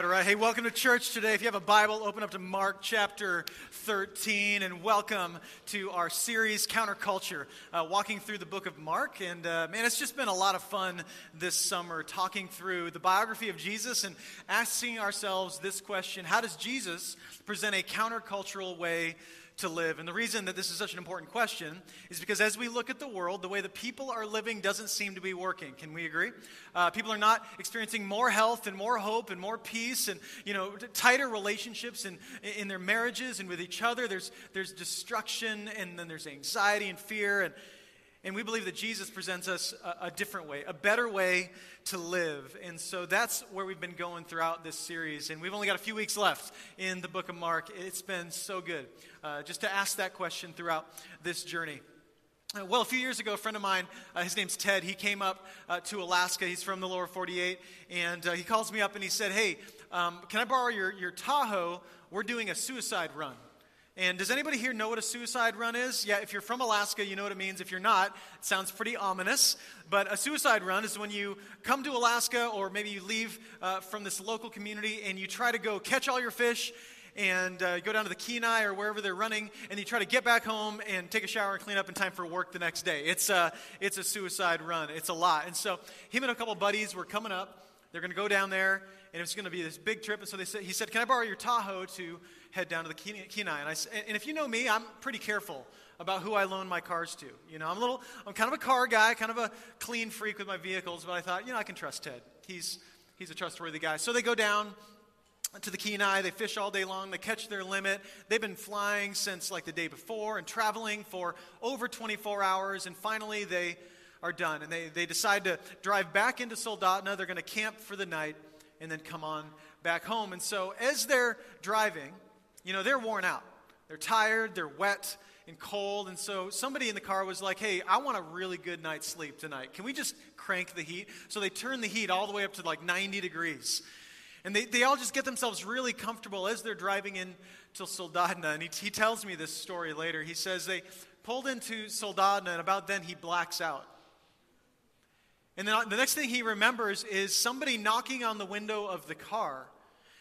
All right, hey, welcome to church today. If you have a Bible, open up to Mark chapter 13 and welcome to our series, Counterculture, uh, walking through the book of Mark. And uh, man, it's just been a lot of fun this summer talking through the biography of Jesus and asking ourselves this question How does Jesus present a countercultural way to live. And the reason that this is such an important question is because as we look at the world, the way that people are living doesn't seem to be working. Can we agree? Uh, people are not experiencing more health and more hope and more peace and you know tighter relationships in, in their marriages and with each other. There's, there's destruction and then there's anxiety and fear and and we believe that Jesus presents us a, a, different way, a better way to live. And so that's where we've been going throughout this series. And we've only got a few weeks left in the book of Mark. It's been so good uh, just to ask that question throughout this journey. Uh, well, a few years ago, a friend of mine, uh, his name's Ted, he came up uh, to Alaska. He's from the lower 48. And uh, he calls me up and he said, Hey, um, can I borrow your, your Tahoe? We're doing a suicide run. And does anybody here know what a suicide run is? Yeah, if you're from Alaska, you know what it means. If you're not, it sounds pretty ominous. But a suicide run is when you come to Alaska or maybe you leave uh, from this local community and you try to go catch all your fish and uh, go down to the Kenai or wherever they're running, and you try to get back home and take a shower and clean up in time for work the next day. It's a, it's a suicide run. It's a lot. And so him and a couple buddies were coming up. They're going to go down there, and it's going to be this big trip. And so they said, he said, "Can I borrow your Tahoe to head down to the Kenai. And, I, and if you know me, I'm pretty careful about who I loan my cars to. You know, I'm a little, I'm kind of a car guy, kind of a clean freak with my vehicles, but I thought, you know, I can trust Ted. He's, he's a trustworthy guy. So they go down to the Kenai. They fish all day long. They catch their limit. They've been flying since like the day before and traveling for over 24 hours. And finally, they are done. And they, they decide to drive back into Soldotna. They're going to camp for the night and then come on back home. And so as they're driving, you know, they're worn out. They're tired, they're wet and cold. And so somebody in the car was like, hey, I want a really good night's sleep tonight. Can we just crank the heat? So they turn the heat all the way up to like 90 degrees. And they, they all just get themselves really comfortable as they're driving in to Soldotna. And he, he tells me this story later. He says they pulled into Soldotna, and about then he blacks out. And then uh, the next thing he remembers is somebody knocking on the window of the car.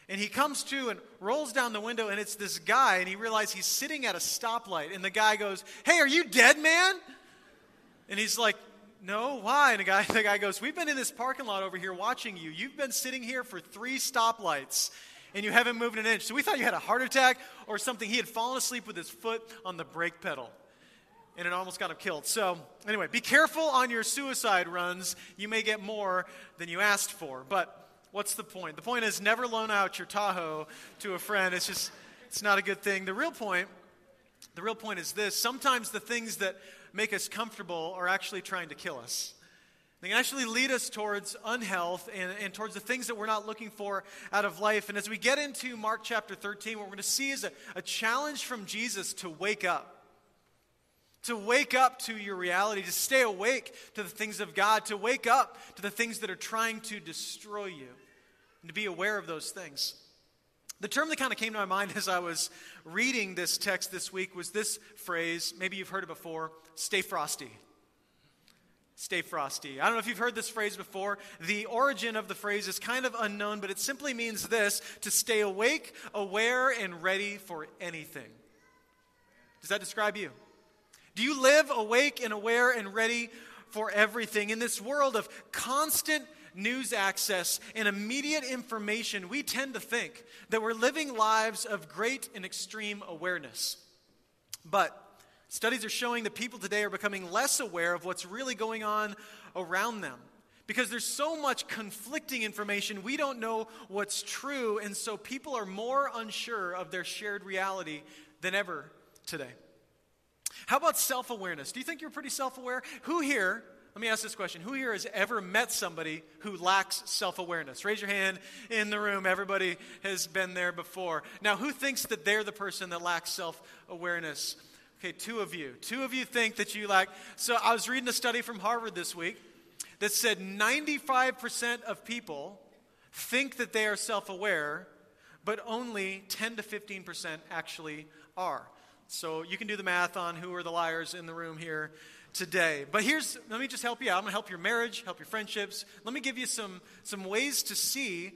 And he comes to and rolls down the window, and it's this guy, and he realizes he's sitting at a stoplight. And the guy goes, Hey, are you dead, man? And he's like, No, why? And the guy, the guy goes, We've been in this parking lot over here watching you. You've been sitting here for three stoplights, and you haven't moved an inch. So we thought you had a heart attack or something. He had fallen asleep with his foot on the brake pedal and it almost got him killed. So, anyway, be careful on your suicide runs. You may get more than you asked for. But What's the point? The point is never loan out your Tahoe to a friend. It's just, it's not a good thing. The real point, the real point is this sometimes the things that make us comfortable are actually trying to kill us. They can actually lead us towards unhealth and, and towards the things that we're not looking for out of life. And as we get into Mark chapter 13, what we're going to see is a, a challenge from Jesus to wake up to wake up to your reality, to stay awake to the things of God, to wake up to the things that are trying to destroy you and to be aware of those things. The term that kind of came to my mind as I was reading this text this week was this phrase. Maybe you've heard it before stay frosty. Stay frosty. I don't know if you've heard this phrase before. The origin of the phrase is kind of unknown, but it simply means this to stay awake, aware, and ready for anything. Does that describe you? Do you live awake and aware and ready for everything? In this world of constant news access and immediate information, we tend to think that we're living lives of great and extreme awareness. But studies are showing that people today are becoming less aware of what's really going on around them. Because there's so much conflicting information, we don't know what's true, and so people are more unsure of their shared reality than ever today. How about self awareness? Do you think you're pretty self aware? Who here let me ask this question Who here has ever met somebody who lacks self awareness? Raise your hand in the room. Everybody has been there before. Now, who thinks that they're the person that lacks self awareness? Okay, two of you. Two of you think that you lack. So, I was reading a study from Harvard this week that said 95% of people think that they are self aware, but only 10 to 15% actually are. So, you can do the math on who are the liars in the room here today. But here's, let me just help you out. I'm going to help your marriage, help your friendships. Let me give you some, some ways to see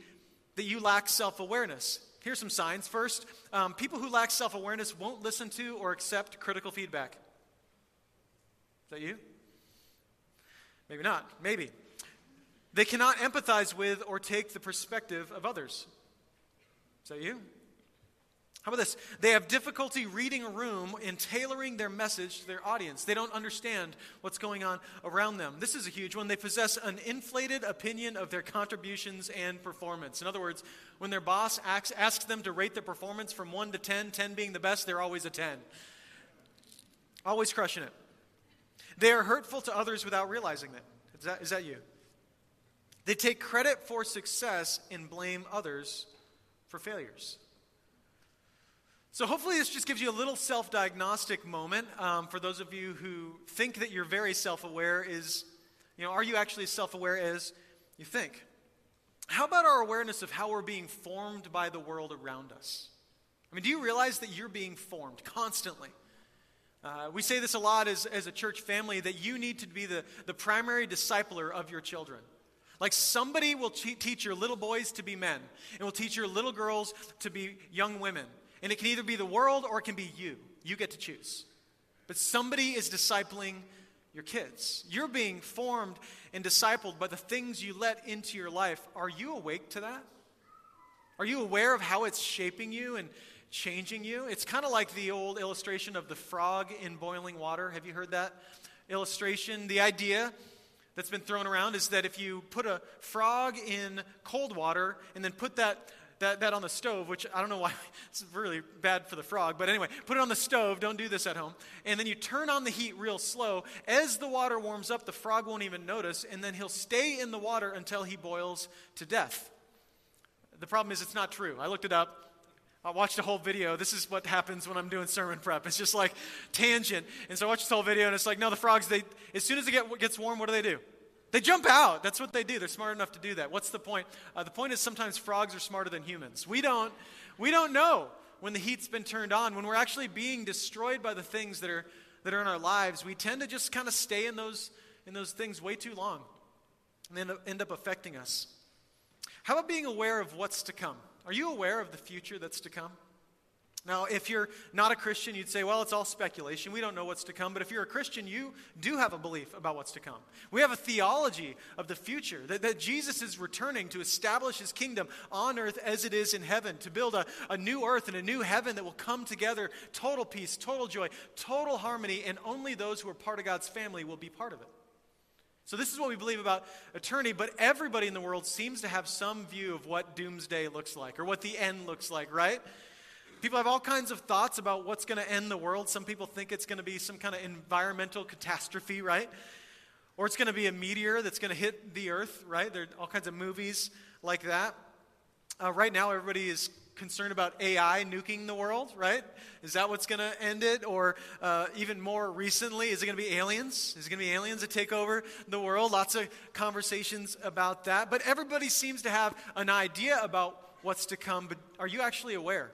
that you lack self awareness. Here's some signs. First, um, people who lack self awareness won't listen to or accept critical feedback. Is that you? Maybe not. Maybe. They cannot empathize with or take the perspective of others. Is that you? How about this? They have difficulty reading a room and tailoring their message to their audience. They don't understand what's going on around them. This is a huge one. They possess an inflated opinion of their contributions and performance. In other words, when their boss asks, asks them to rate their performance from 1 to 10, 10 being the best, they're always a 10. Always crushing it. They are hurtful to others without realizing it. Is that, is that you? They take credit for success and blame others for failures. So, hopefully, this just gives you a little self diagnostic moment um, for those of you who think that you're very self aware. Is, you know, are you actually as self aware as you think? How about our awareness of how we're being formed by the world around us? I mean, do you realize that you're being formed constantly? Uh, we say this a lot as, as a church family that you need to be the, the primary discipler of your children. Like somebody will teach your little boys to be men, and will teach your little girls to be young women. And it can either be the world or it can be you. You get to choose. But somebody is discipling your kids. You're being formed and discipled by the things you let into your life. Are you awake to that? Are you aware of how it's shaping you and changing you? It's kind of like the old illustration of the frog in boiling water. Have you heard that illustration? The idea that's been thrown around is that if you put a frog in cold water and then put that that, that on the stove, which I don't know why it's really bad for the frog, but anyway, put it on the stove. Don't do this at home. And then you turn on the heat real slow. As the water warms up, the frog won't even notice, and then he'll stay in the water until he boils to death. The problem is, it's not true. I looked it up. I watched a whole video. This is what happens when I'm doing sermon prep. It's just like tangent. And so I watched this whole video, and it's like, no, the frogs, they, as soon as it get, gets warm, what do they do? They jump out. That's what they do. They're smart enough to do that. What's the point? Uh, the point is sometimes frogs are smarter than humans. We don't, we don't know when the heat's been turned on, when we're actually being destroyed by the things that are, that are in our lives. We tend to just kind of stay in those, in those things way too long and then end up affecting us. How about being aware of what's to come? Are you aware of the future that's to come? Now, if you're not a Christian, you'd say, well, it's all speculation. We don't know what's to come. But if you're a Christian, you do have a belief about what's to come. We have a theology of the future that, that Jesus is returning to establish his kingdom on earth as it is in heaven, to build a, a new earth and a new heaven that will come together total peace, total joy, total harmony, and only those who are part of God's family will be part of it. So, this is what we believe about eternity, but everybody in the world seems to have some view of what doomsday looks like or what the end looks like, right? People have all kinds of thoughts about what's going to end the world. Some people think it's going to be some kind of environmental catastrophe, right? Or it's going to be a meteor that's going to hit the earth, right? There are all kinds of movies like that. Uh, right now, everybody is concerned about AI nuking the world, right? Is that what's going to end it? Or uh, even more recently, is it going to be aliens? Is it going to be aliens that take over the world? Lots of conversations about that. But everybody seems to have an idea about what's to come. But are you actually aware?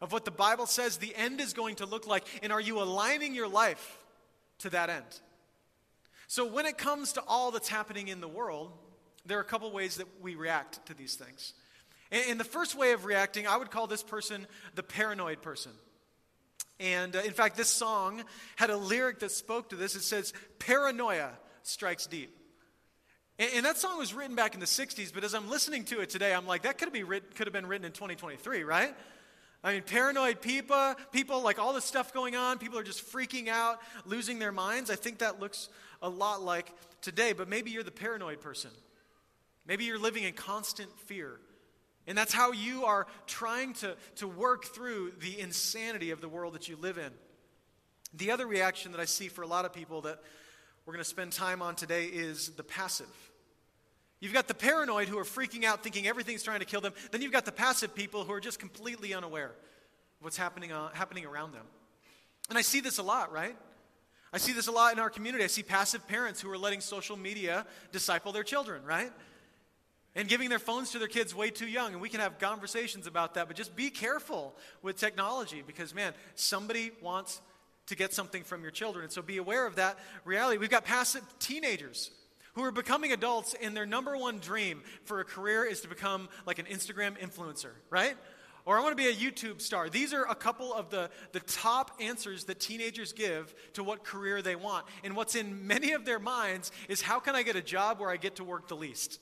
Of what the Bible says the end is going to look like, and are you aligning your life to that end? So, when it comes to all that's happening in the world, there are a couple ways that we react to these things. And, the first way of reacting, I would call this person the paranoid person. And uh, in fact, this song had a lyric that spoke to this. It says, Paranoia strikes deep. And, that song was written back in the 60s, but as I'm listening to it today, I'm like, that could have been written in 2023, right? I mean, paranoid people, people like all this stuff going on, people are just freaking out, losing their minds. I think that looks a lot like today, but maybe you're the paranoid person. Maybe you're living in constant fear. And that's how you are trying to, to work through the insanity of the world that you live in. The other reaction that I see for a lot of people that we're going to spend time on today is the passive. You've got the paranoid who are freaking out, thinking everything's trying to kill them. Then you've got the passive people who are just completely unaware of what's happening, uh, happening around them. And I see this a lot, right? I see this a lot in our community. I see passive parents who are letting social media disciple their children, right? And giving their phones to their kids way too young. And we can have conversations about that, but just be careful with technology because, man, somebody wants to get something from your children. And so be aware of that reality. We've got passive teenagers who are becoming adults and their number one dream for a career is to become like an Instagram influencer, right? Or I want to be a YouTube star. These are a couple of the, the top answers that teenagers give to what career they want. And what's in many of their minds is how can I get a job where I get to work the least?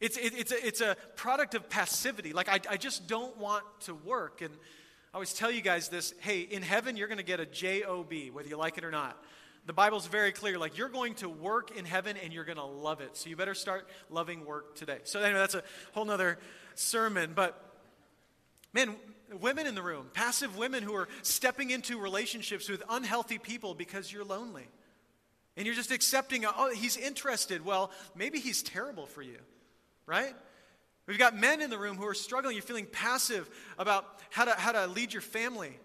It's, it, it's, a, it's a product of passivity. Like, I, I just don't want to work. And I always tell you guys this hey, in heaven, you're going to get a job, whether you like it or not. The Bible's very clear. Like, you're going to work in heaven and you're going to love it. So you better start loving work today. So, anyway, that's a whole nother sermon. But, man, women in the room, passive women who are stepping into relationships with unhealthy people because you're lonely. And you're just accepting, oh, he's interested. Well, maybe he's terrible for you, right? We've got men in the room who are struggling. You're feeling passive about how to, how to lead your family,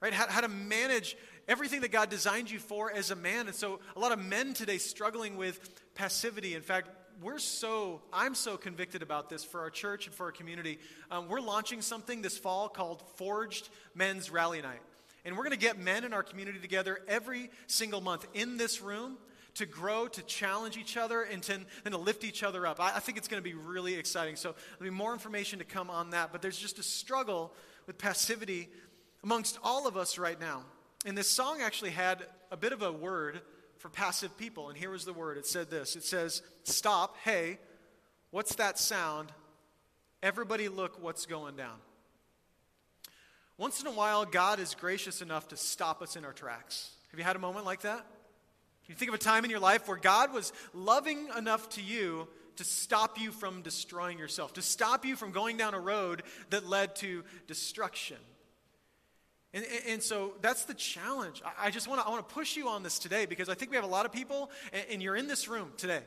right? How, how to manage everything that God designed you for as a man. And so a lot of men today struggling with passivity. In fact, we're so, I'm so convicted about this for our church and for our community. Um, we're launching something this fall called Forged Men's Rally Night. And we're going to get men in our community together every single month in this room to grow, to challenge each other, and to, and to lift each other up. I, I think it's going to be really exciting. So there'll be more information to come on that. But there's just a struggle with passivity amongst all of us right now. And this song actually had a bit of a word for passive people. And here was the word it said this it says, Stop, hey, what's that sound? Everybody look what's going down. Once in a while, God is gracious enough to stop us in our tracks. Have you had a moment like that? Can you think of a time in your life where God was loving enough to you to stop you from destroying yourself, to stop you from going down a road that led to destruction? And, and, so that's the challenge. I just want to I want to push you on this today because I think we have a lot of people, and, you're in this room today,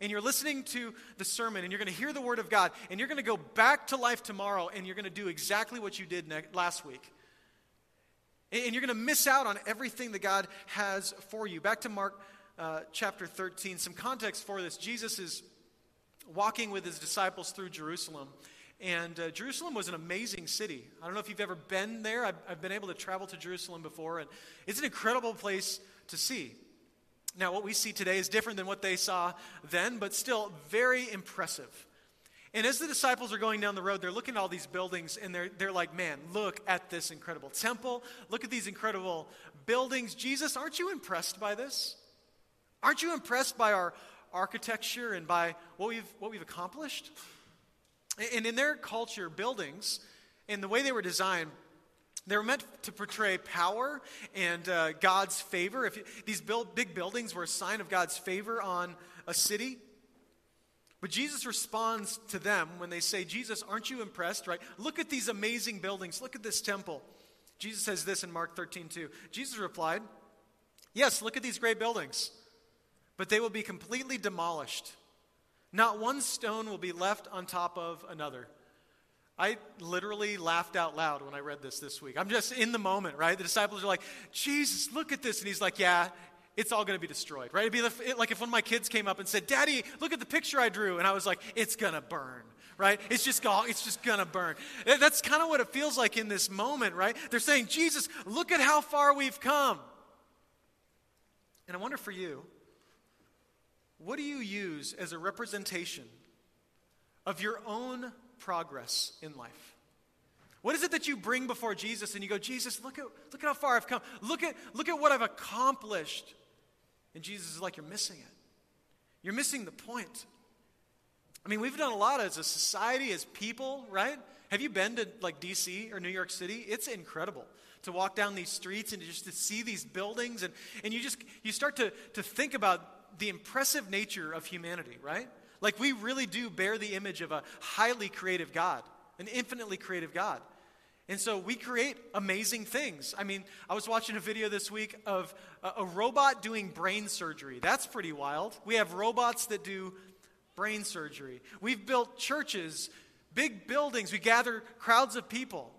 and you're listening to the sermon, and you're going to hear the word of God, and you're going to go back to life tomorrow, and you're going to do exactly what you did ne- last week. And, and you're going to miss out on everything that God has for you. Back to Mark uh, chapter 13, some context for this. Jesus is walking with his disciples through Jerusalem. And uh, Jerusalem was an amazing city. I don't know if you've ever been there. I've, I've been able to travel to Jerusalem before, and it's an incredible place to see. Now, what we see today is different than what they saw then, but still very impressive. And as the disciples are going down the road, they're looking at all these buildings and they're, they're like, man, look at this incredible temple. Look at these incredible buildings. Jesus, aren't you impressed by this? Aren't you impressed by our architecture and by what we've, what we've accomplished? And in their culture, buildings, and the way they were designed, they were meant to portray power and uh, God's favor. If you, these build, big buildings were a sign of God's favor on a city. But Jesus responds to them when they say, Jesus, aren't you impressed, right? Look at these amazing buildings. Look at this temple. Jesus says this in Mark 13, 2. Jesus replied, Yes, look at these great buildings, but they will be completely demolished not one stone will be left on top of another. I literally laughed out loud when I read this this week. I'm just in the moment, right? The disciples are like, Jesus, look at this. And he's like, Yeah, it's all going to be destroyed, right? It'd be like if one of my kids came up and said, Daddy, look at the picture I drew. And I was like, It's going to burn, right? It's just, it's just going to burn. That's kind of what it feels like in this moment, right? They're saying, Jesus, look at how far we've come. And I wonder for you, what do you use as a representation of your own progress in life? What is it that you bring before Jesus and you go, Jesus, look at, look at how far I've come. Look at, look at what I've accomplished. And Jesus is like, You're missing it. You're missing the point. I mean, we've done a lot as a society, as people, right? Have you been to like DC or New York City? It's incredible to walk down these streets and just to see these buildings and, and you just you start to, to think about the impressive nature of humanity, right? Like we really do bear the image of a highly creative God, an infinitely creative God. And so we create amazing things. I mean, I was watching a video this week of a, a, robot doing brain surgery. That's pretty wild. We have robots that do brain surgery. We've built churches, big buildings. We gather crowds of people.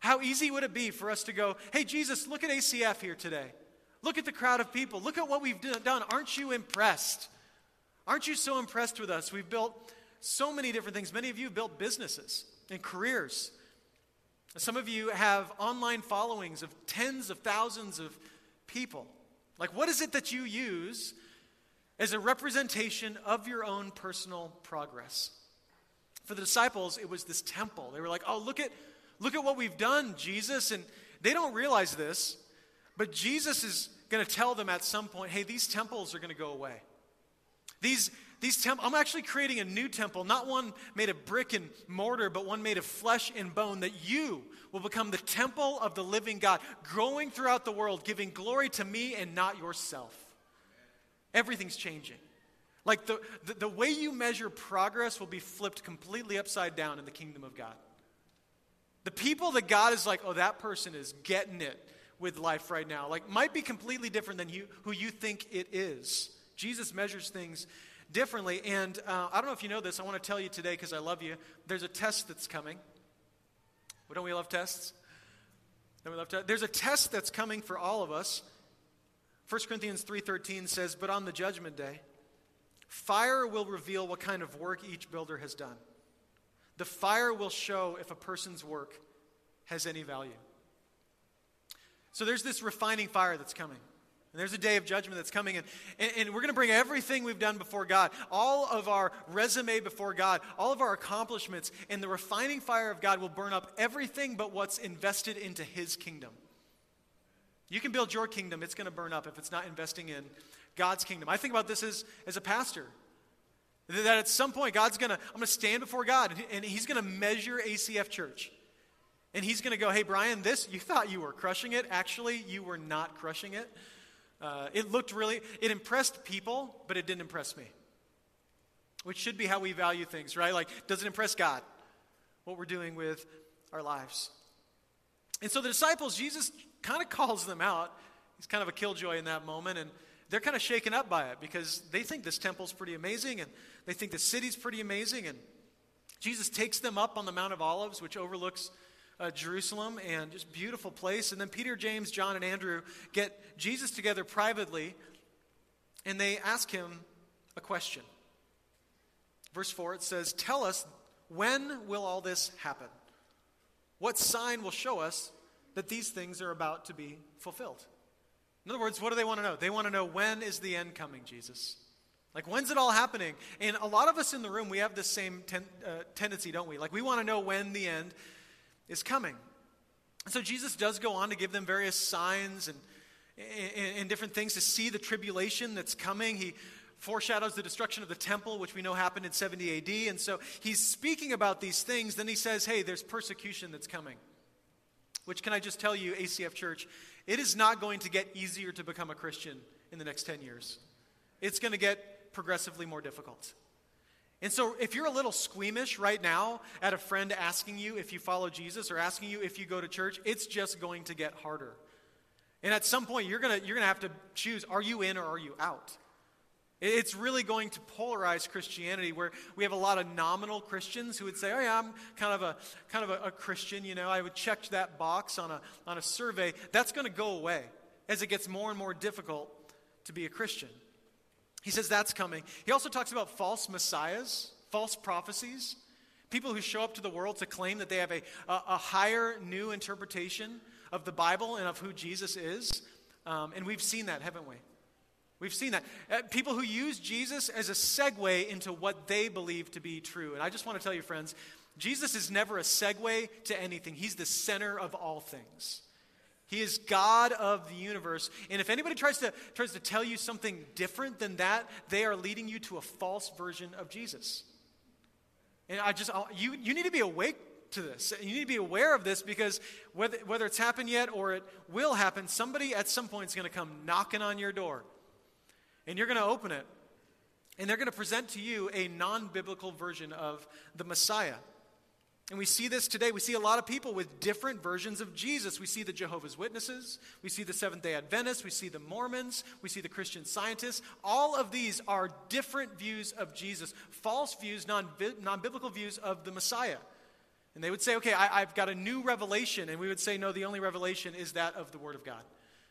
How easy would it be for us to go, hey, Jesus, look at ACF here today? Look at the crowd of people. Look at what we've done. Aren't you impressed? Aren't you so impressed with us? We've built so many different things. Many of you built businesses and careers. Some of you have online followings of tens of thousands of people. Like, what is it that you use as a representation of your own personal progress. For the disciples, it was this temple. They were like, oh, look at, look at what we've done, Jesus. And they don't realize this, but Jesus is going to tell them at some point, hey, these temples are going to go away. These, these temp- I'm actually creating a new temple, not one made of brick and mortar, but one made of flesh and bone, that you will become the temple of the living God, growing throughout the world, giving glory to me and not yourself. Everything's changing. Like the, the, the way you measure progress will be flipped completely upside down in the kingdom of God. The people that God is like, oh, that person is getting it with life right now, like might be completely different than you, who you think it is. Jesus measures things differently. And uh, I don't know if you know this. I want to tell you today because I love you. There's a test that's coming. Well, don't we love tests? Don't we love tests? There's a test that's coming for all of us. 1 Corinthians 3:13 says, "But on the judgment day, fire will reveal what kind of work each builder has done. The fire will show if a person's work has any value." So there's this refining fire that's coming. And there's a day of judgment that's coming, and, and, and we're going to bring everything we've done before God, all of our resume before God, all of our accomplishments, and the refining fire of God will burn up everything but what's invested into His kingdom. You can build your kingdom, it's going to burn up if it's not investing in God's kingdom. I think about this as, as a pastor. That at some point, God's going to, I'm going to stand before God, and He's going to measure ACF Church. And He's going to go, hey, Brian, this, you thought you were crushing it. Actually, you were not crushing it. Uh, it looked really, it impressed people, but it didn't impress me. Which should be how we value things, right? Like, does it impress God? What we're doing with our lives. And so the disciples, Jesus kind of calls them out. He's kind of a killjoy in that moment, and they're kind of shaken up by it because they think this temple's pretty amazing, and they think the city's pretty amazing. And Jesus takes them up on the Mount of Olives, which overlooks uh, Jerusalem, and just beautiful place. And then Peter, James, John, and Andrew get Jesus together privately, and they ask him a question. Verse 4, it says, Tell us, when will all this happen? What sign will show us that these things are about to be fulfilled? In other words, what do they want to know? They want to know when is the end coming, Jesus? Like, when's it all happening? And a lot of us in the room, we have this same ten, uh, tendency, don't we? Like, we want to know when the end is coming. And so Jesus does go on to give them various signs and, and, and different things to see the tribulation that's coming. He foreshadows the destruction of the temple, which we know happened in 70 AD. And so he's speaking about these things. Then he says, hey, there's persecution that's coming. Which, can I just tell you, ACF Church, it is not going to get easier to become a Christian in the next 10 years. It's going to get progressively more difficult. And so, if you're a little squeamish right now at a friend asking you if you follow Jesus or asking you if you go to church, it's just going to get harder. And at some point, you're going you're going to have to choose are you in or are you out? It's really going to polarize Christianity, where we have a lot of nominal Christians who would say, "Oh yeah, I'm kind of a kind of a, a Christian." You know, I would check that box on a on a survey. That's going to go away as it gets more and more difficult to be a Christian. He says that's coming. He also talks about false messiahs, false prophecies, people who show up to the world to claim that they have a, a, a higher, new interpretation of the Bible and of who Jesus is. Um, and we've seen that, haven't we? We've seen that. Uh, people who use Jesus as a segue into what they believe to be true. And I just want to tell you, friends, Jesus is never a segue to anything, He's the center of all things. He is God of the universe. And if anybody tries to, tries to tell you something different than that, they are leading you to a false version of Jesus. And I just, you, you need to be awake to this. You need to be aware of this because whether, whether it's happened yet or it will happen, somebody at some point is going to come knocking on your door and you're going to open it, and they're going to present to you a non biblical version of the Messiah. And we see this today. We see a lot of people with different versions of Jesus. We see the Jehovah's Witnesses, we see the Seventh day Adventists, we see the Mormons, we see the Christian scientists. All of these are different views of Jesus, false views, non biblical views of the Messiah. And they would say, okay, I, have got a new revelation. And we would say, no, the only revelation is that of the Word of God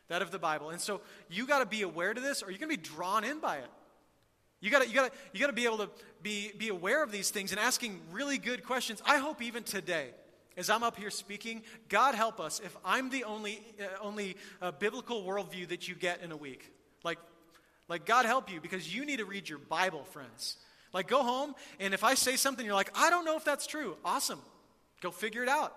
that of the Bible. And so you got to be aware to this or you're going to be drawn in by it. You gotta, you gotta, you got to be able to be be aware of these things and asking really good questions. I hope even today as I'm up here speaking, God help us if I'm the only uh, only uh, biblical worldview that you get in a week. Like Like, God help you because you need to read your Bible, friends. Like, go home, and if I say something, you're like, I don't know if that's true. Awesome. Go figure it out.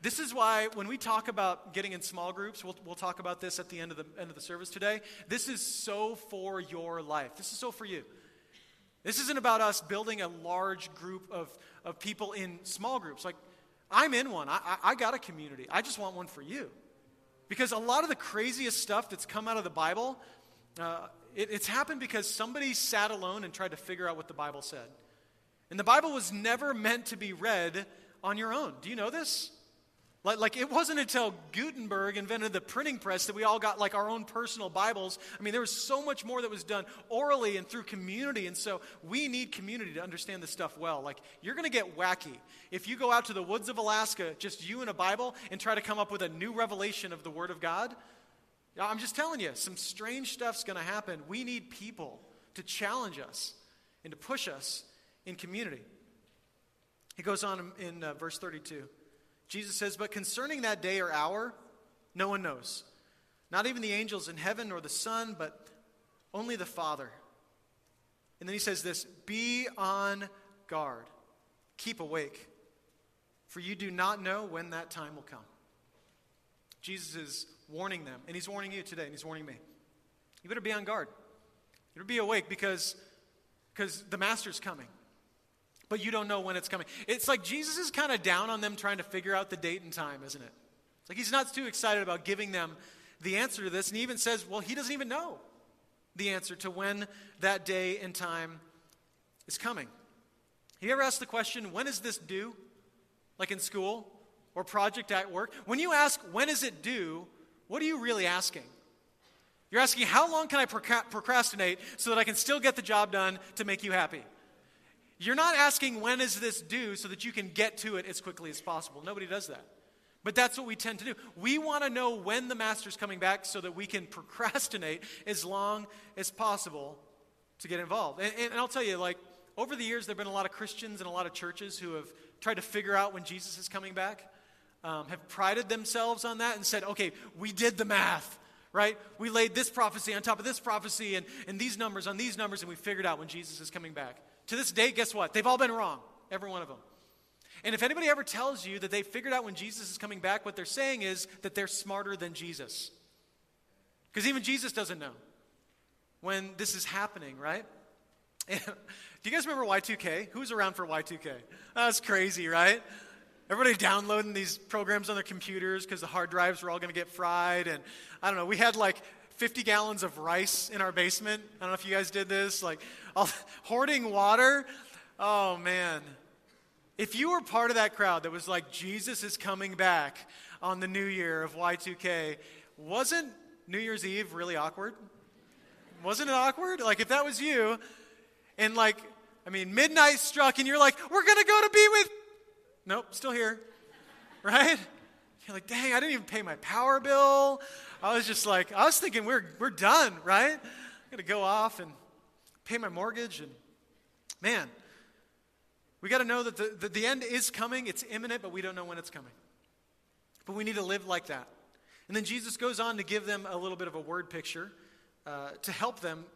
This is why when we talk about getting in small groups, we'll, we'll talk about this at the end of the end of the service today. This is so for your life. This is so for you. This isn't about us building a large group of, of people in small groups. Like, I'm in one. I, I, I got a community. I just want one for you. Because a lot of the craziest stuff that's come out of the Bible, uh, it, it's happened because somebody sat alone and tried to figure out what the Bible said. And the Bible was never meant to be read on your own. Do you know this? Like, like, it wasn't until Gutenberg invented the printing press that we all got like our own personal Bibles. I mean, there was so much more that was done orally and through community. And so we need community to understand this stuff well. Like, you're going to get wacky. If you go out to the woods of Alaska, just you and a Bible, and try to come up with a new revelation of the Word of God, I'm just telling you, some strange stuff's going to happen. We need people to challenge us and to push us in community. He goes on in, uh, verse 32. Jesus says, But concerning that day or hour, no one knows. Not even the angels in heaven nor the Son, but only the Father. And then he says this Be on guard, keep awake, for you do not know when that time will come. Jesus is warning them, and he's warning you today, and he's warning me. You better be on guard. You better be awake because because the master's coming but you don't know when it's coming. It's like Jesus is kind of down on them trying to figure out the date and time, isn't it? It's like he's not too excited about giving them the answer to this, and he even says, well, he doesn't even know the answer to when that day and time is coming. Have you ever asked the question, when is this due? Like in school or project at work? When you ask, when is it due, what are you really asking? You're asking, how long can I procrastinate so that I can still get the job done to make you happy? You're not asking when is this due so that you can get to it as quickly as possible. Nobody does that. But that's what we tend to do. We want to know when the master's coming back so that we can procrastinate as long as possible to get involved. And, and, I'll tell you, like, over the years, there have been a lot of Christians and a lot of churches who have tried to figure out when Jesus is coming back, um, have prided themselves on that and said, okay, we did the math, right? We laid this prophecy on top of this prophecy and, and these numbers on these numbers, and we figured out when Jesus is coming back. To this day, guess what? They've all been wrong, every one of them. And if anybody ever tells you that they figured out when Jesus is coming back, what they're saying is that they're smarter than Jesus. Because even Jesus doesn't know when this is happening, right? do you guys remember Y2K? Who's around for Y2K? That's crazy, right? Everybody downloading these programs on their computers because the hard drives were all going to get fried. And I don't know, we had like 50 gallons of rice in our basement. I don't know if you guys did this. Like, all, hoarding water. Oh, man. If you were part of that crowd that was like, Jesus is coming back on the new year of Y2K, wasn't New Year's Eve really awkward? Wasn't it awkward? Like, if that was you, and like, I mean, midnight struck, and you're like, we're going to go to be with. Nope, still here. Right? You're like, dang, I didn't even pay my power bill. I was just like, I was thinking we're, we're done, right? I'm going to go off and pay my mortgage. And man, we got to know that the, the, the end is coming. It's imminent, but we don't know when it's coming. But we need to live like that. And then Jesus goes on to give them a little bit of a word picture uh, to help them.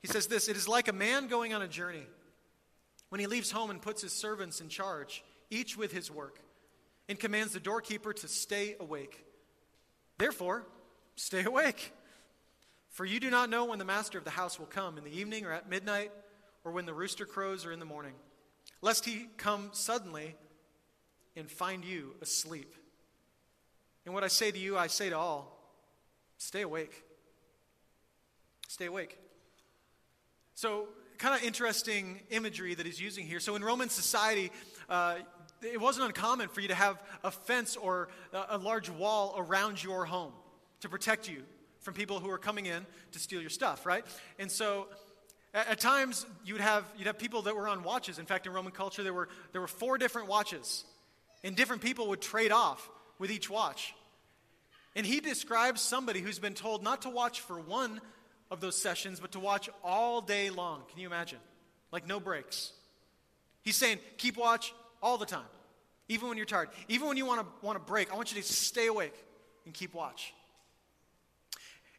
He says this It is like a man going on a journey when he leaves home and puts his servants in charge, each with his work, and commands the doorkeeper to stay awake. Therefore, stay awake. For you do not know when the master of the house will come, in the evening or at midnight, or when the rooster crows or in the morning, lest he come suddenly and find you asleep. And what I say to you, I say to all stay awake. Stay awake. So, kind of interesting imagery that he's using here. So, in Roman society, uh, it wasn't uncommon for you to have a fence or a large wall around your home to protect you from people who were coming in to steal your stuff, right? And so at, times you'd have, you'd have people that were on watches. In fact, in Roman culture, there were, there were four different watches, and different people would trade off with each watch. And he describes somebody who's been told not to watch for one of those sessions, but to watch all day long. Can you imagine? Like no breaks. He's saying, keep watch all the time, even when you're tired. Even when you want to, want to break, I want you to stay awake and keep watch.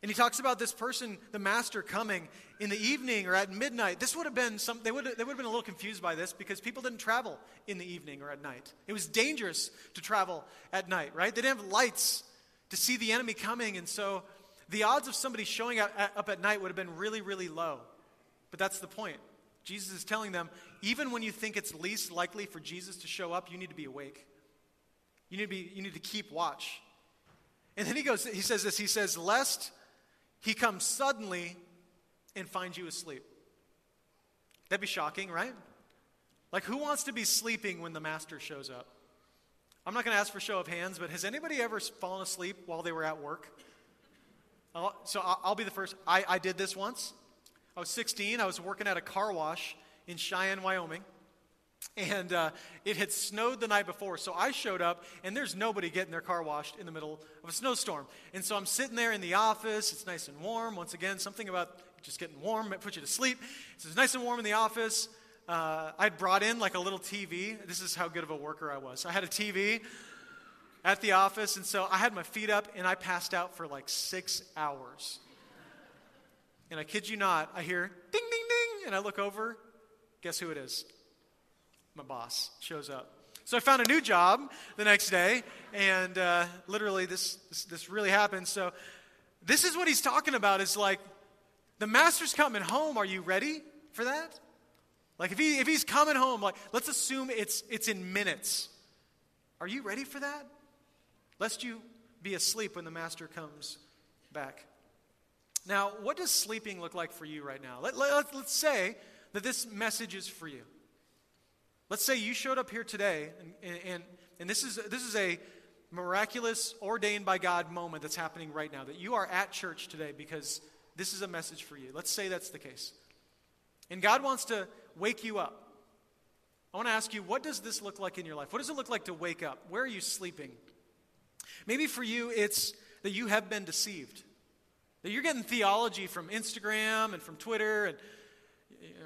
And he talks about this person, the master, coming in the evening or at midnight. This would have been some, they would, they would have been a little confused by this because people didn't travel in the evening or at night. It was dangerous to travel at night, right? They didn't have lights to see the enemy coming. And so the odds of somebody showing up at, up at night would have been really, really low. But that's the point. Jesus is telling them even when you think it's least likely for Jesus to show up, you need to be awake. You need to, be, you need to keep watch. And then he goes, he says this, he says, lest he comes suddenly and finds you asleep. That'd be shocking, right? Like, who wants to be sleeping when the master shows up? I'm not going to ask for show of hands, but has anybody ever fallen asleep while they were at work? I'll, so I'll, I'll, be the first. I, I did this once. I was 16. I was working at a car wash in Cheyenne, Wyoming. And uh, it had snowed the night before, so I showed up, and there's nobody getting their car washed in the middle of a snowstorm. And so I'm sitting there in the office. It's nice and warm. Once again, something about just getting warm it puts you to sleep. So it's nice and warm in the office. Uh, I'd brought in like a little TV. This is how good of a worker I was. I had a TV at the office, and so I had my feet up, and I passed out for like six hours. And I kid you not, I hear ding, ding, ding, and I look over. Guess who it is? my boss shows up. So I found a new job the next day, and uh, literally this, this, this really happened. So this is what he's talking about. Is like the master's coming home. Are you ready for that? Like if he if he's coming home, like let's assume it's it's in minutes. Are you ready for that? Lest you be asleep when the master comes back. Now, what does sleeping look like for you right now? Let, let, let's say that this message is for you. Let's say you showed up here today, and, and, and this, is, this is a miraculous, ordained by God moment that's happening right now, that you are at church today because this is a message for you. Let's say that's the case. And God wants to wake you up. I want to ask you, what does this look like in your life? What does it look like to wake up? Where are you sleeping? Maybe for you, it's that you have been deceived. That you're getting theology from Instagram and from Twitter and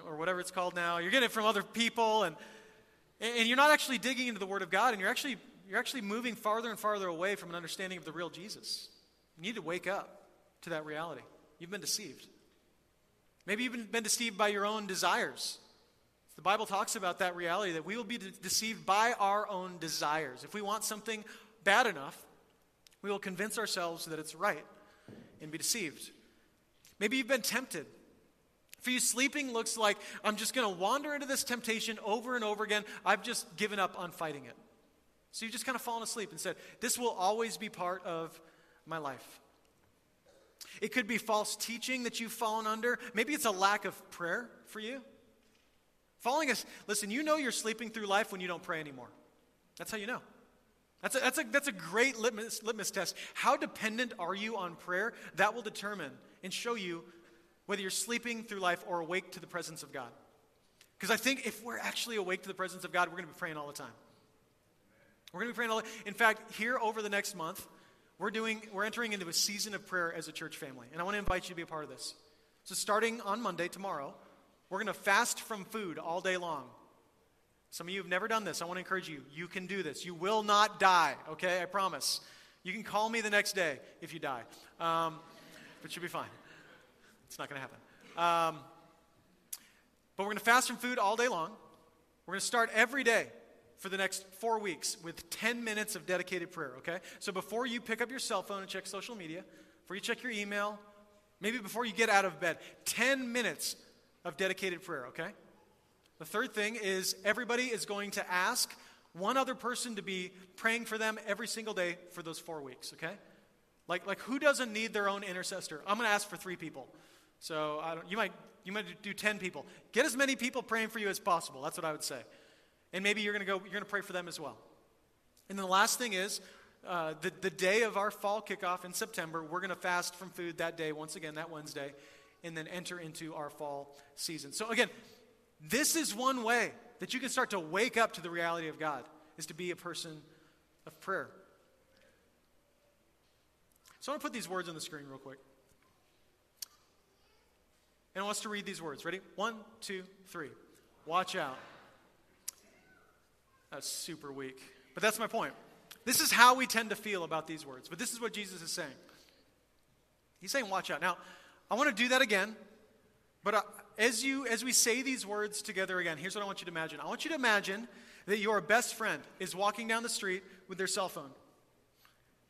or whatever it's called now. You're getting it from other people and and you're not actually digging into the Word of God, and you're actually, you're actually moving farther and farther away from an understanding of the real Jesus. You need to wake up to that reality. You've been deceived. Maybe you've been deceived by your own desires. The Bible talks about that reality that we will be deceived by our own desires. If we want something bad enough, we will convince ourselves that it's right and be deceived. Maybe you've been tempted for you, sleeping looks like I'm just going to wander into this temptation over and over again. I've just given up on fighting it. So you've just kind of fallen asleep and said, This will always be part of my life. It could be false teaching that you've fallen under. Maybe it's a lack of prayer for you. Falling us, listen, you know you're sleeping through life when you don't pray anymore. That's how you know. That's a, that's a, that's a great litmus, litmus test. How dependent are you on prayer? That will determine and show you whether you're sleeping through life or awake to the presence of God. Because I think if we're actually awake to the presence of God, we're going to be praying all the time. We're going to be praying all the In fact, here over the next month, we're doing we're entering into a season of prayer as a church family. And I want to invite you to be a part of this. So starting on Monday tomorrow, we're going to fast from food all day long. Some of you have never done this. I want to encourage you. You can do this. You will not die, okay? I promise. You can call me the next day if you die. Um, but you'll be fine. It's not going to happen. Um, but we're going to fast from food all day long. We're going to start every day for the next four weeks with 10 minutes of dedicated prayer, okay? So before you pick up your cell phone and check social media, before you check your email, maybe before you get out of bed, 10 minutes of dedicated prayer, okay? The third thing is everybody is going to ask one other person to be praying for them every single day for those four weeks, okay? Like, like who doesn't need their own intercessor? I'm going to ask for three people. So I don't, you, might, you might do 10 people. Get as many people praying for you as possible. That's what I would say. And maybe you're going to go, you're going to pray for them as well. And then the last thing is, uh, the, the day of our fall kickoff in September, we're going to fast from food that day, once again, that Wednesday, and then enter into our fall season. So, again, this is one way that you can start to wake up to the reality of God, is to be a person of prayer. So, I want to put these words on the screen real quick. And I want us to read these words. Ready? One, two, three. Watch out. That's super weak. But that's my point. This is how we tend to feel about these words. But this is what Jesus is saying. He's saying, watch out. Now, I want to do that again, but uh, as, you, as we say these words together again, here's what I want you to imagine. I want you to imagine that your best friend is walking down the street with their cell phone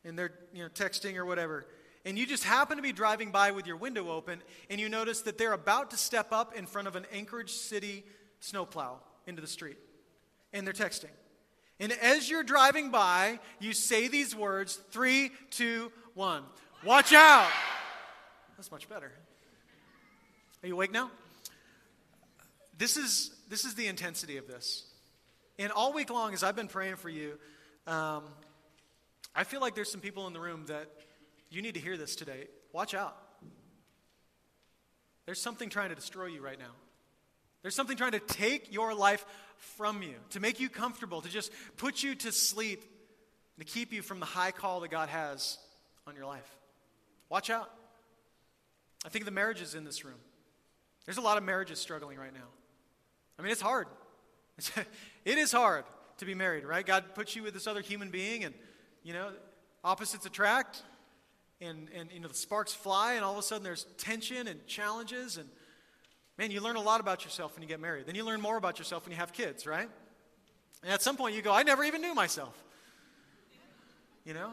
and they're you know, texting or whatever. And you just happen to be driving by with your window open and you notice that they're about to step up in front of an Anchorage City snowplow into the street. And they're texting. And as you're driving by, you say these words three, two, one. Watch out! That's much better. Are you awake now? This is, this is the intensity of this. And all week long, as I've been praying for you, um, I feel like there's some people in the room that you need to hear this today. Watch out. There's something trying to destroy you right now. There's something trying to take your life from you, to make you comfortable, to just put you to sleep, to keep you from the high call that God has on your life. Watch out. I think the marriages in this room. There's a lot of marriages struggling right now. I mean, it's hard. it is hard to be married, right? God puts you with this other human being, and, you know, opposites attract, and, and you know, the sparks fly, and all of a sudden there's tension and challenges, and man, you learn a lot about yourself when you get married. Then you learn more about yourself when you have kids, right? And at some point you go, I never even knew myself. You know?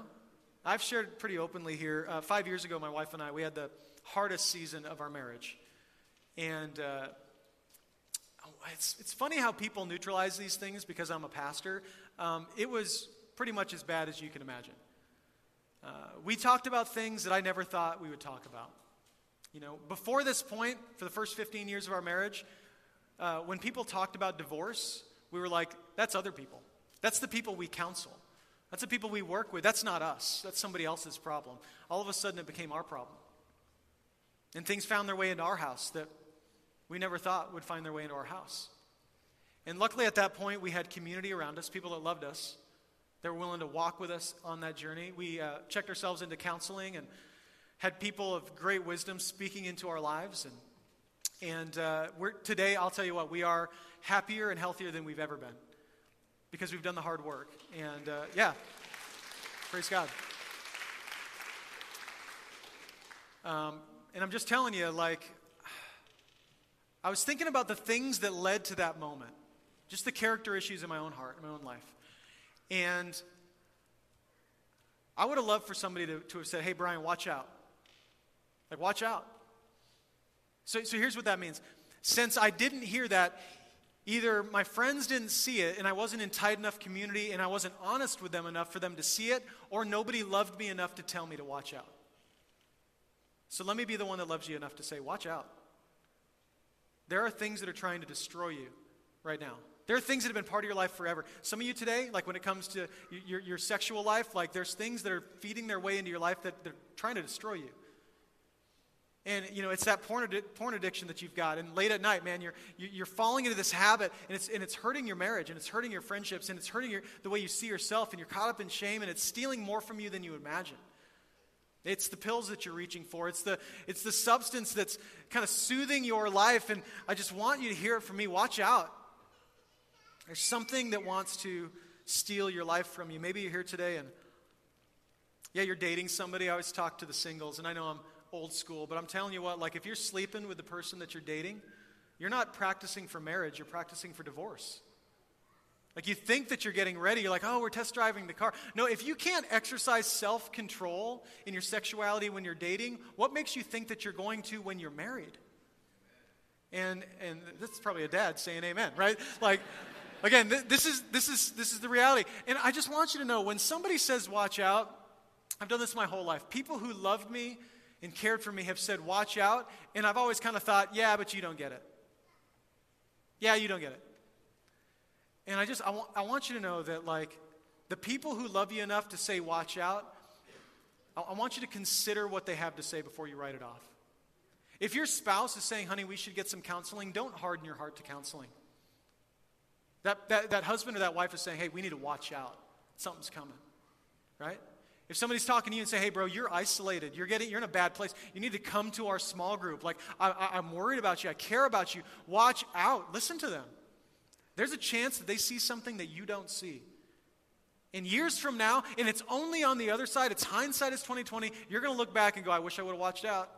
I've shared pretty openly here. Uh, five years ago, my wife and I, we had the hardest season of our marriage. And uh, it's, it's funny how people neutralize these things because I'm a pastor. Um, it was pretty much as bad as you can imagine. Uh, we talked about things that I never thought we would talk about. You know, before this point, for the first 15 years of our marriage, uh, when people talked about divorce, we were like, that's other people. That's the people we counsel. That's the people we work with. That's not us. That's somebody else's problem. All of a sudden, it became our problem. And things found their way into our house that we never thought would find their way into our house. And luckily, at that point, we had community around us, people that loved us, that were willing to walk with us on that journey. We uh, checked ourselves into counseling and had people of great wisdom speaking into our lives. And, and uh, we're, today, I'll tell you what, we are happier and healthier than we've ever been because we've done the hard work. And uh, yeah, praise God. Um, and I'm just telling you, like, I was thinking about the things that led to that moment, just the character issues in my own heart, in my own life. And I would have loved for somebody to, to have said, hey, Brian, watch out. Like, watch out. So, so here's what that means. Since I didn't hear that, Either my friends didn't see it and I wasn't in tight enough community and I wasn't honest with them enough for them to see it, or nobody loved me enough to tell me to watch out. So let me be the one that loves you enough to say, watch out. There are things that are trying to destroy you right now. There are things that have been part of your life forever. Some of you today, like when it comes to your, your sexual life, like there's things that are feeding their way into your life that they're trying to destroy you. And, you know, it's that porn, porn addiction that you've got. And late at night, man, you're, you're falling into this habit, and it's, and it's hurting your marriage, and it's hurting your friendships, and it's hurting your, the way you see yourself, and you're caught up in shame, and it's stealing more from you than you imagine. It's the pills that you're reaching for. It's the, it's the substance that's kind of soothing your life. And I just want you to hear it from me. Watch out. There's something that wants to steal your life from you. Maybe you're here today and, yeah, you're dating somebody. I always talk to the singles, and I know I'm old school, but I'm telling you what, like if you're sleeping with the person that you're dating, you're not practicing for marriage, you're practicing for divorce. Like you think that you're getting ready, you're like, oh, we're test driving the car. No, if you can't exercise self control in your sexuality when you're dating, what makes you think that you're going to when you're married? And, and that's probably a dad saying amen, right? Like, again, th- this, is, this, is, this is the reality. And I just want you to know when somebody says, watch out, I've done this my whole life. People who loved me and cared for me have said, Watch out. And I've always kind of thought, Yeah, but you don't get it. Yeah, you don't get it. And I just, I, want, I want you to know that, like, the people who love you enough to say, Watch out, I, I want you to consider what they have to say before you write it off. If your spouse is saying, Honey, we should get some counseling, don't harden your heart to counseling. That, that, that husband or that wife is saying, Hey, we need to watch out. Something's coming. Right? If somebody's talking to you and say, hey, bro, you're isolated, you're, getting, you're in a bad place, you need to come to our small group. Like, I, I'm worried about you, I care about you. Watch out. Listen to them. There's a chance that they see something that you don't see. And years from now, and it's only on the other side, it's hindsight is 2020, you're going to look back and go, I wish I would have watched out.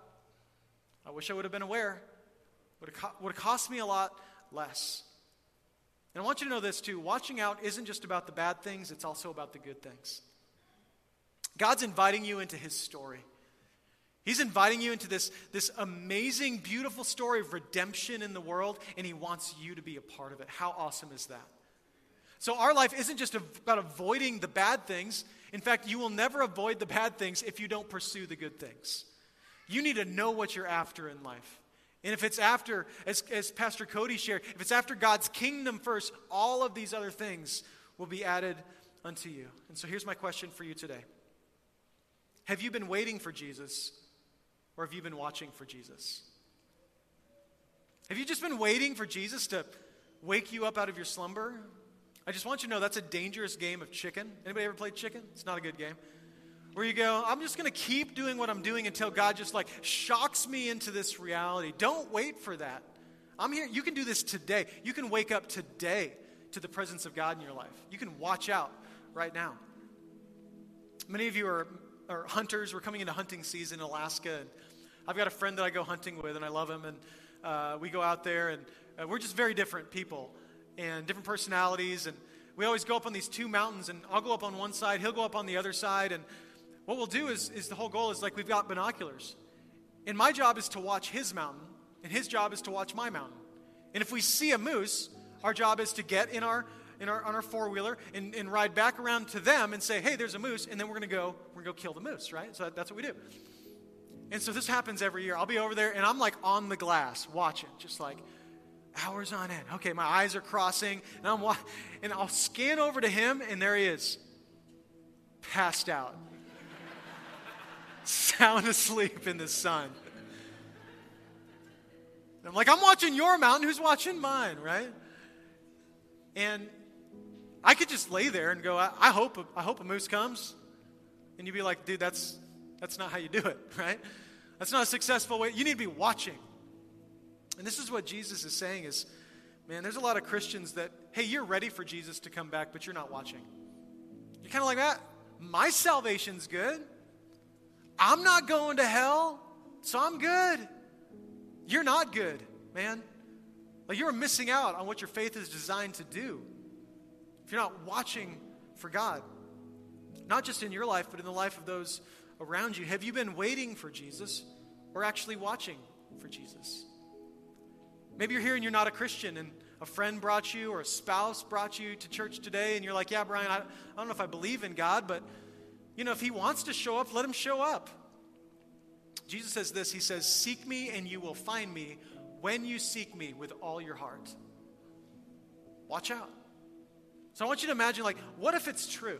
I wish I would have been aware. Would have, co- would have cost me a lot less. And I want you to know this too watching out isn't just about the bad things, it's also about the good things. God's inviting you into his story. He's inviting you into this, this amazing, beautiful story of redemption in the world, and he wants you to be a part of it. How awesome is that? So, our life isn't just about avoiding the bad things. In fact, you will never avoid the bad things if you don't pursue the good things. You need to know what you're after in life. And if it's after, as, as Pastor Cody shared, if it's after God's kingdom first, all of these other things will be added unto you. And so here's my question for you today Have you been waiting for Jesus, or have you been watching for Jesus? Have you just been waiting for Jesus to wake you up out of your slumber? I just want you to know that's a dangerous game of chicken. Anybody ever played chicken? It's not a good game. Where you go, I'm just going to keep doing what I'm doing until God just like shocks me into this reality. Don't wait for that. I'm here. You can do this today. You can wake up today to the presence of God in your life. You can watch out right now. Many of you are, are hunters. We're coming into hunting season in Alaska. And I've got a friend that I go hunting with, and I love him. And uh, we go out there, and uh, we're just very different people and different personalities. And we always go up on these two mountains, and I'll go up on one side, he'll go up on the other side. And what we'll do is, is the whole goal is like we've got binoculars. And my job is to watch his mountain, and his job is to watch my mountain. And if we see a moose, our job is to get in our in our, on our four wheeler and, and ride back around to them and say, hey, there's a moose, and then we're to go, we're to go kill the moose, right? So that's what we do. And so this happens every year. I'll be over there and I'm like on the glass watching, just like, hours on end. Okay, my eyes are crossing, and I'm wa- and I'll scan over to him, and there he is, passed out, sound asleep in the sun. And I'm like, I'm watching your mountain. Who's watching mine, right? And I could just lay there and go, I, I hope, I hope a moose comes, and you'd be like, dude, that's that's not how you do it, right? That's not a successful way. You need to be watching. And this is what Jesus is saying is, man, there's a lot of Christians that, hey, you're ready for Jesus to come back, but you're not watching. You're kind of like that. My salvation's good. I'm not going to hell, so I'm good. You're not good, man. Like you're missing out on what your faith is designed to do. If you're not watching for God, not just in your life, but in the life of those around you. Have you been waiting for Jesus or actually watching for Jesus? Maybe you're here and you're not a Christian, and a friend brought you or a spouse brought you to church today, and you're like, Yeah, Brian, I, I don't know if I believe in God, but you know, if He wants to show up, let Him show up. Jesus says this He says, Seek me and you will find me when you seek me with all your heart. Watch out. So I want you to imagine, like, what if it's true?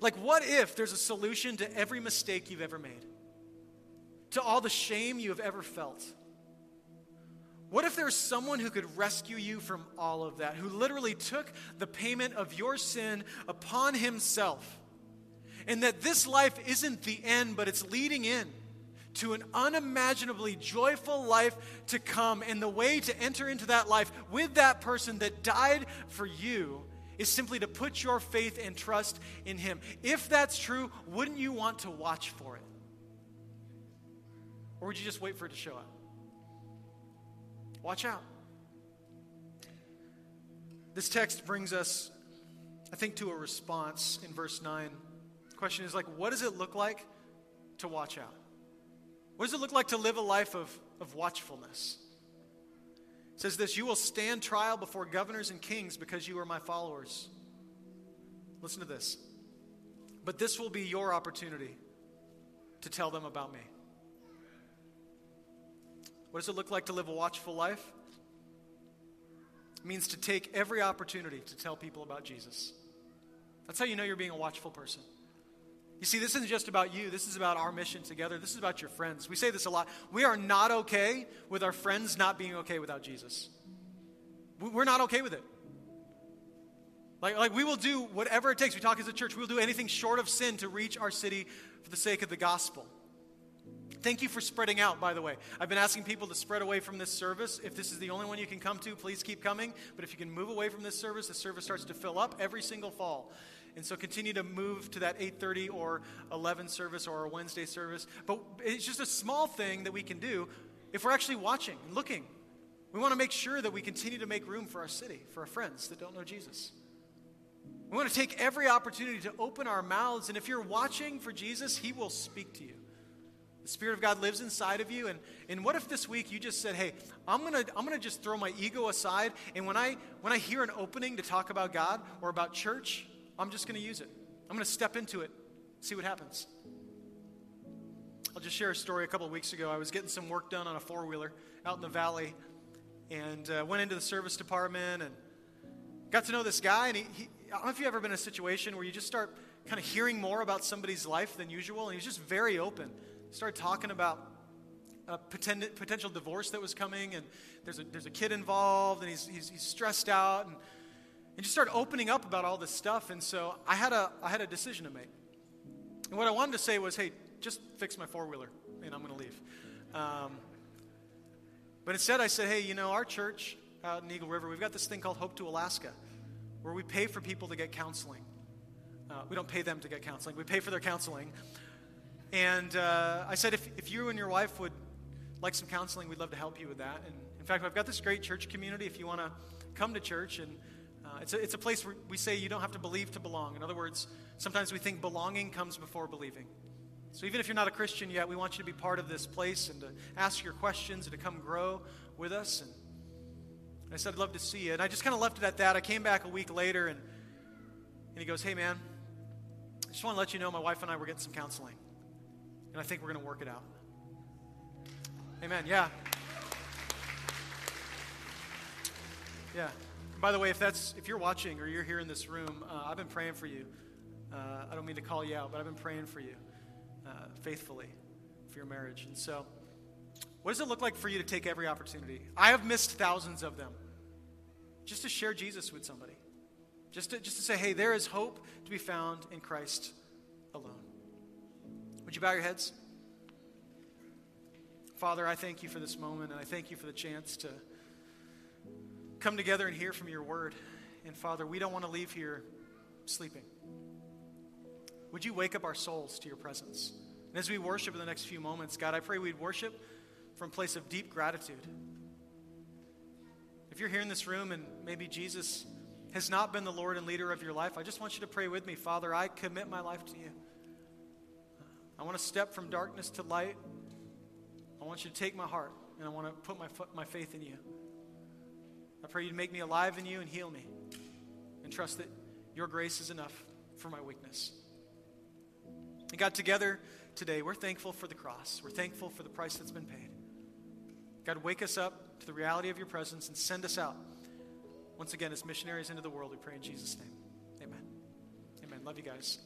Like, what if there's a solution to every mistake you've ever made? To all the shame you have ever felt? What if there's someone who could rescue you from all of that, who literally took the payment of your sin upon himself? And that this life isn't the end, but it's leading in to an unimaginably joyful life to come. And the way to enter into that life with that person that died for you is simply to put your faith and trust in him. If that's true, wouldn't you want to watch for it? Or would you just wait for it to show up? Watch out. This text brings us, I think, to a response in verse 9. Question is like, what does it look like to watch out? What does it look like to live a life of, of watchfulness? It says this You will stand trial before governors and kings because you are my followers. Listen to this. But this will be your opportunity to tell them about me. What does it look like to live a watchful life? It means to take every opportunity to tell people about Jesus. That's how you know you're being a watchful person. You see, this isn't just about you. This is about our mission together. This is about your friends. We say this a lot. We are not okay with our friends not being okay without Jesus. We're not okay with it. Like, like we will do whatever it takes. We talk as a church. We will do anything short of sin to reach our city for the sake of the gospel. Thank you for spreading out, by the way. I've been asking people to spread away from this service. If this is the only one you can come to, please keep coming. But if you can move away from this service, the service starts to fill up every single fall. And so continue to move to that 8:30 or 11 service or a Wednesday service. But it's just a small thing that we can do if we're actually watching and looking. We want to make sure that we continue to make room for our city, for our friends that don't know Jesus. We want to take every opportunity to open our mouths. And if you're watching for Jesus, He will speak to you. The Spirit of God lives inside of you. And, and what if this week you just said, hey, I'm going to I'm to just throw my ego aside. And when I, when I hear an opening to talk about God or about church, I'm just going to use it. I'm going to step into it, see what happens. I'll just share a story. A couple of weeks ago, I was getting some work done on a four wheeler out in the valley and uh, went into the service department and got to know this guy. And he, he, I don't know if you've ever been in a situation where you just start kind of hearing more about somebody's life than usual. And he's just very open. Started talking about a potential divorce that was coming, and there's a, there's a kid involved, and he's, he's, he's stressed out, and, and just started opening up about all this stuff. And so I had, a, I had a decision to make. And what I wanted to say was, hey, just fix my four wheeler, and I'm going to leave. Um, but instead, I said, hey, you know, our church out in Eagle River, we've got this thing called Hope to Alaska where we pay for people to get counseling. Uh, we don't pay them to get counseling, we pay for their counseling. And uh, I said, if, if you and your wife would like some counseling, we'd love to help you with that. And in fact, I've got this great church community if you want to come to church. And uh, it's, a, it's a place where we say you don't have to believe to belong. In other words, sometimes we think belonging comes before believing. So even if you're not a Christian yet, we want you to be part of this place and to ask your questions and to come grow with us. And I said, I'd love to see you. And I just kind of left it at that. I came back a week later and, and he goes, Hey, man, I just want to let you know my wife and I were getting some counseling. And I think we're going to work it out. Amen. Yeah. Yeah. By the way, if that's if you're watching or you're here in this room, uh, I've been praying for you. Uh, I don't mean to call you out, but I've been praying for you uh, faithfully for your marriage. And so, what does it look like for you to take every opportunity? I have missed thousands of them. Just to share Jesus with somebody. Just to, just to say, hey, there is hope to be found in Christ alone. Would you bow your heads? Father, I thank you for this moment, and I thank you for the chance to come together and hear from your word. And Father, we don't want to leave here sleeping. Would you wake up our souls to your presence? And as we worship in the next few moments, God, I pray we'd worship from a place of deep gratitude. If you're here in this room and maybe Jesus has not been the Lord and leader of your life, I just want you to pray with me. Father, I commit my life to you. I want to step from darkness to light. I want you to take my heart and I want to put my, my faith in you. I pray you'd make me alive in you and heal me and trust that your grace is enough for my weakness. And God, together today, we're thankful for the cross. We're thankful for the price that's been paid. God, wake us up to the reality of your presence and send us out. Once again, as missionaries into the world, we pray in Jesus' name. Amen. Amen. Love you guys.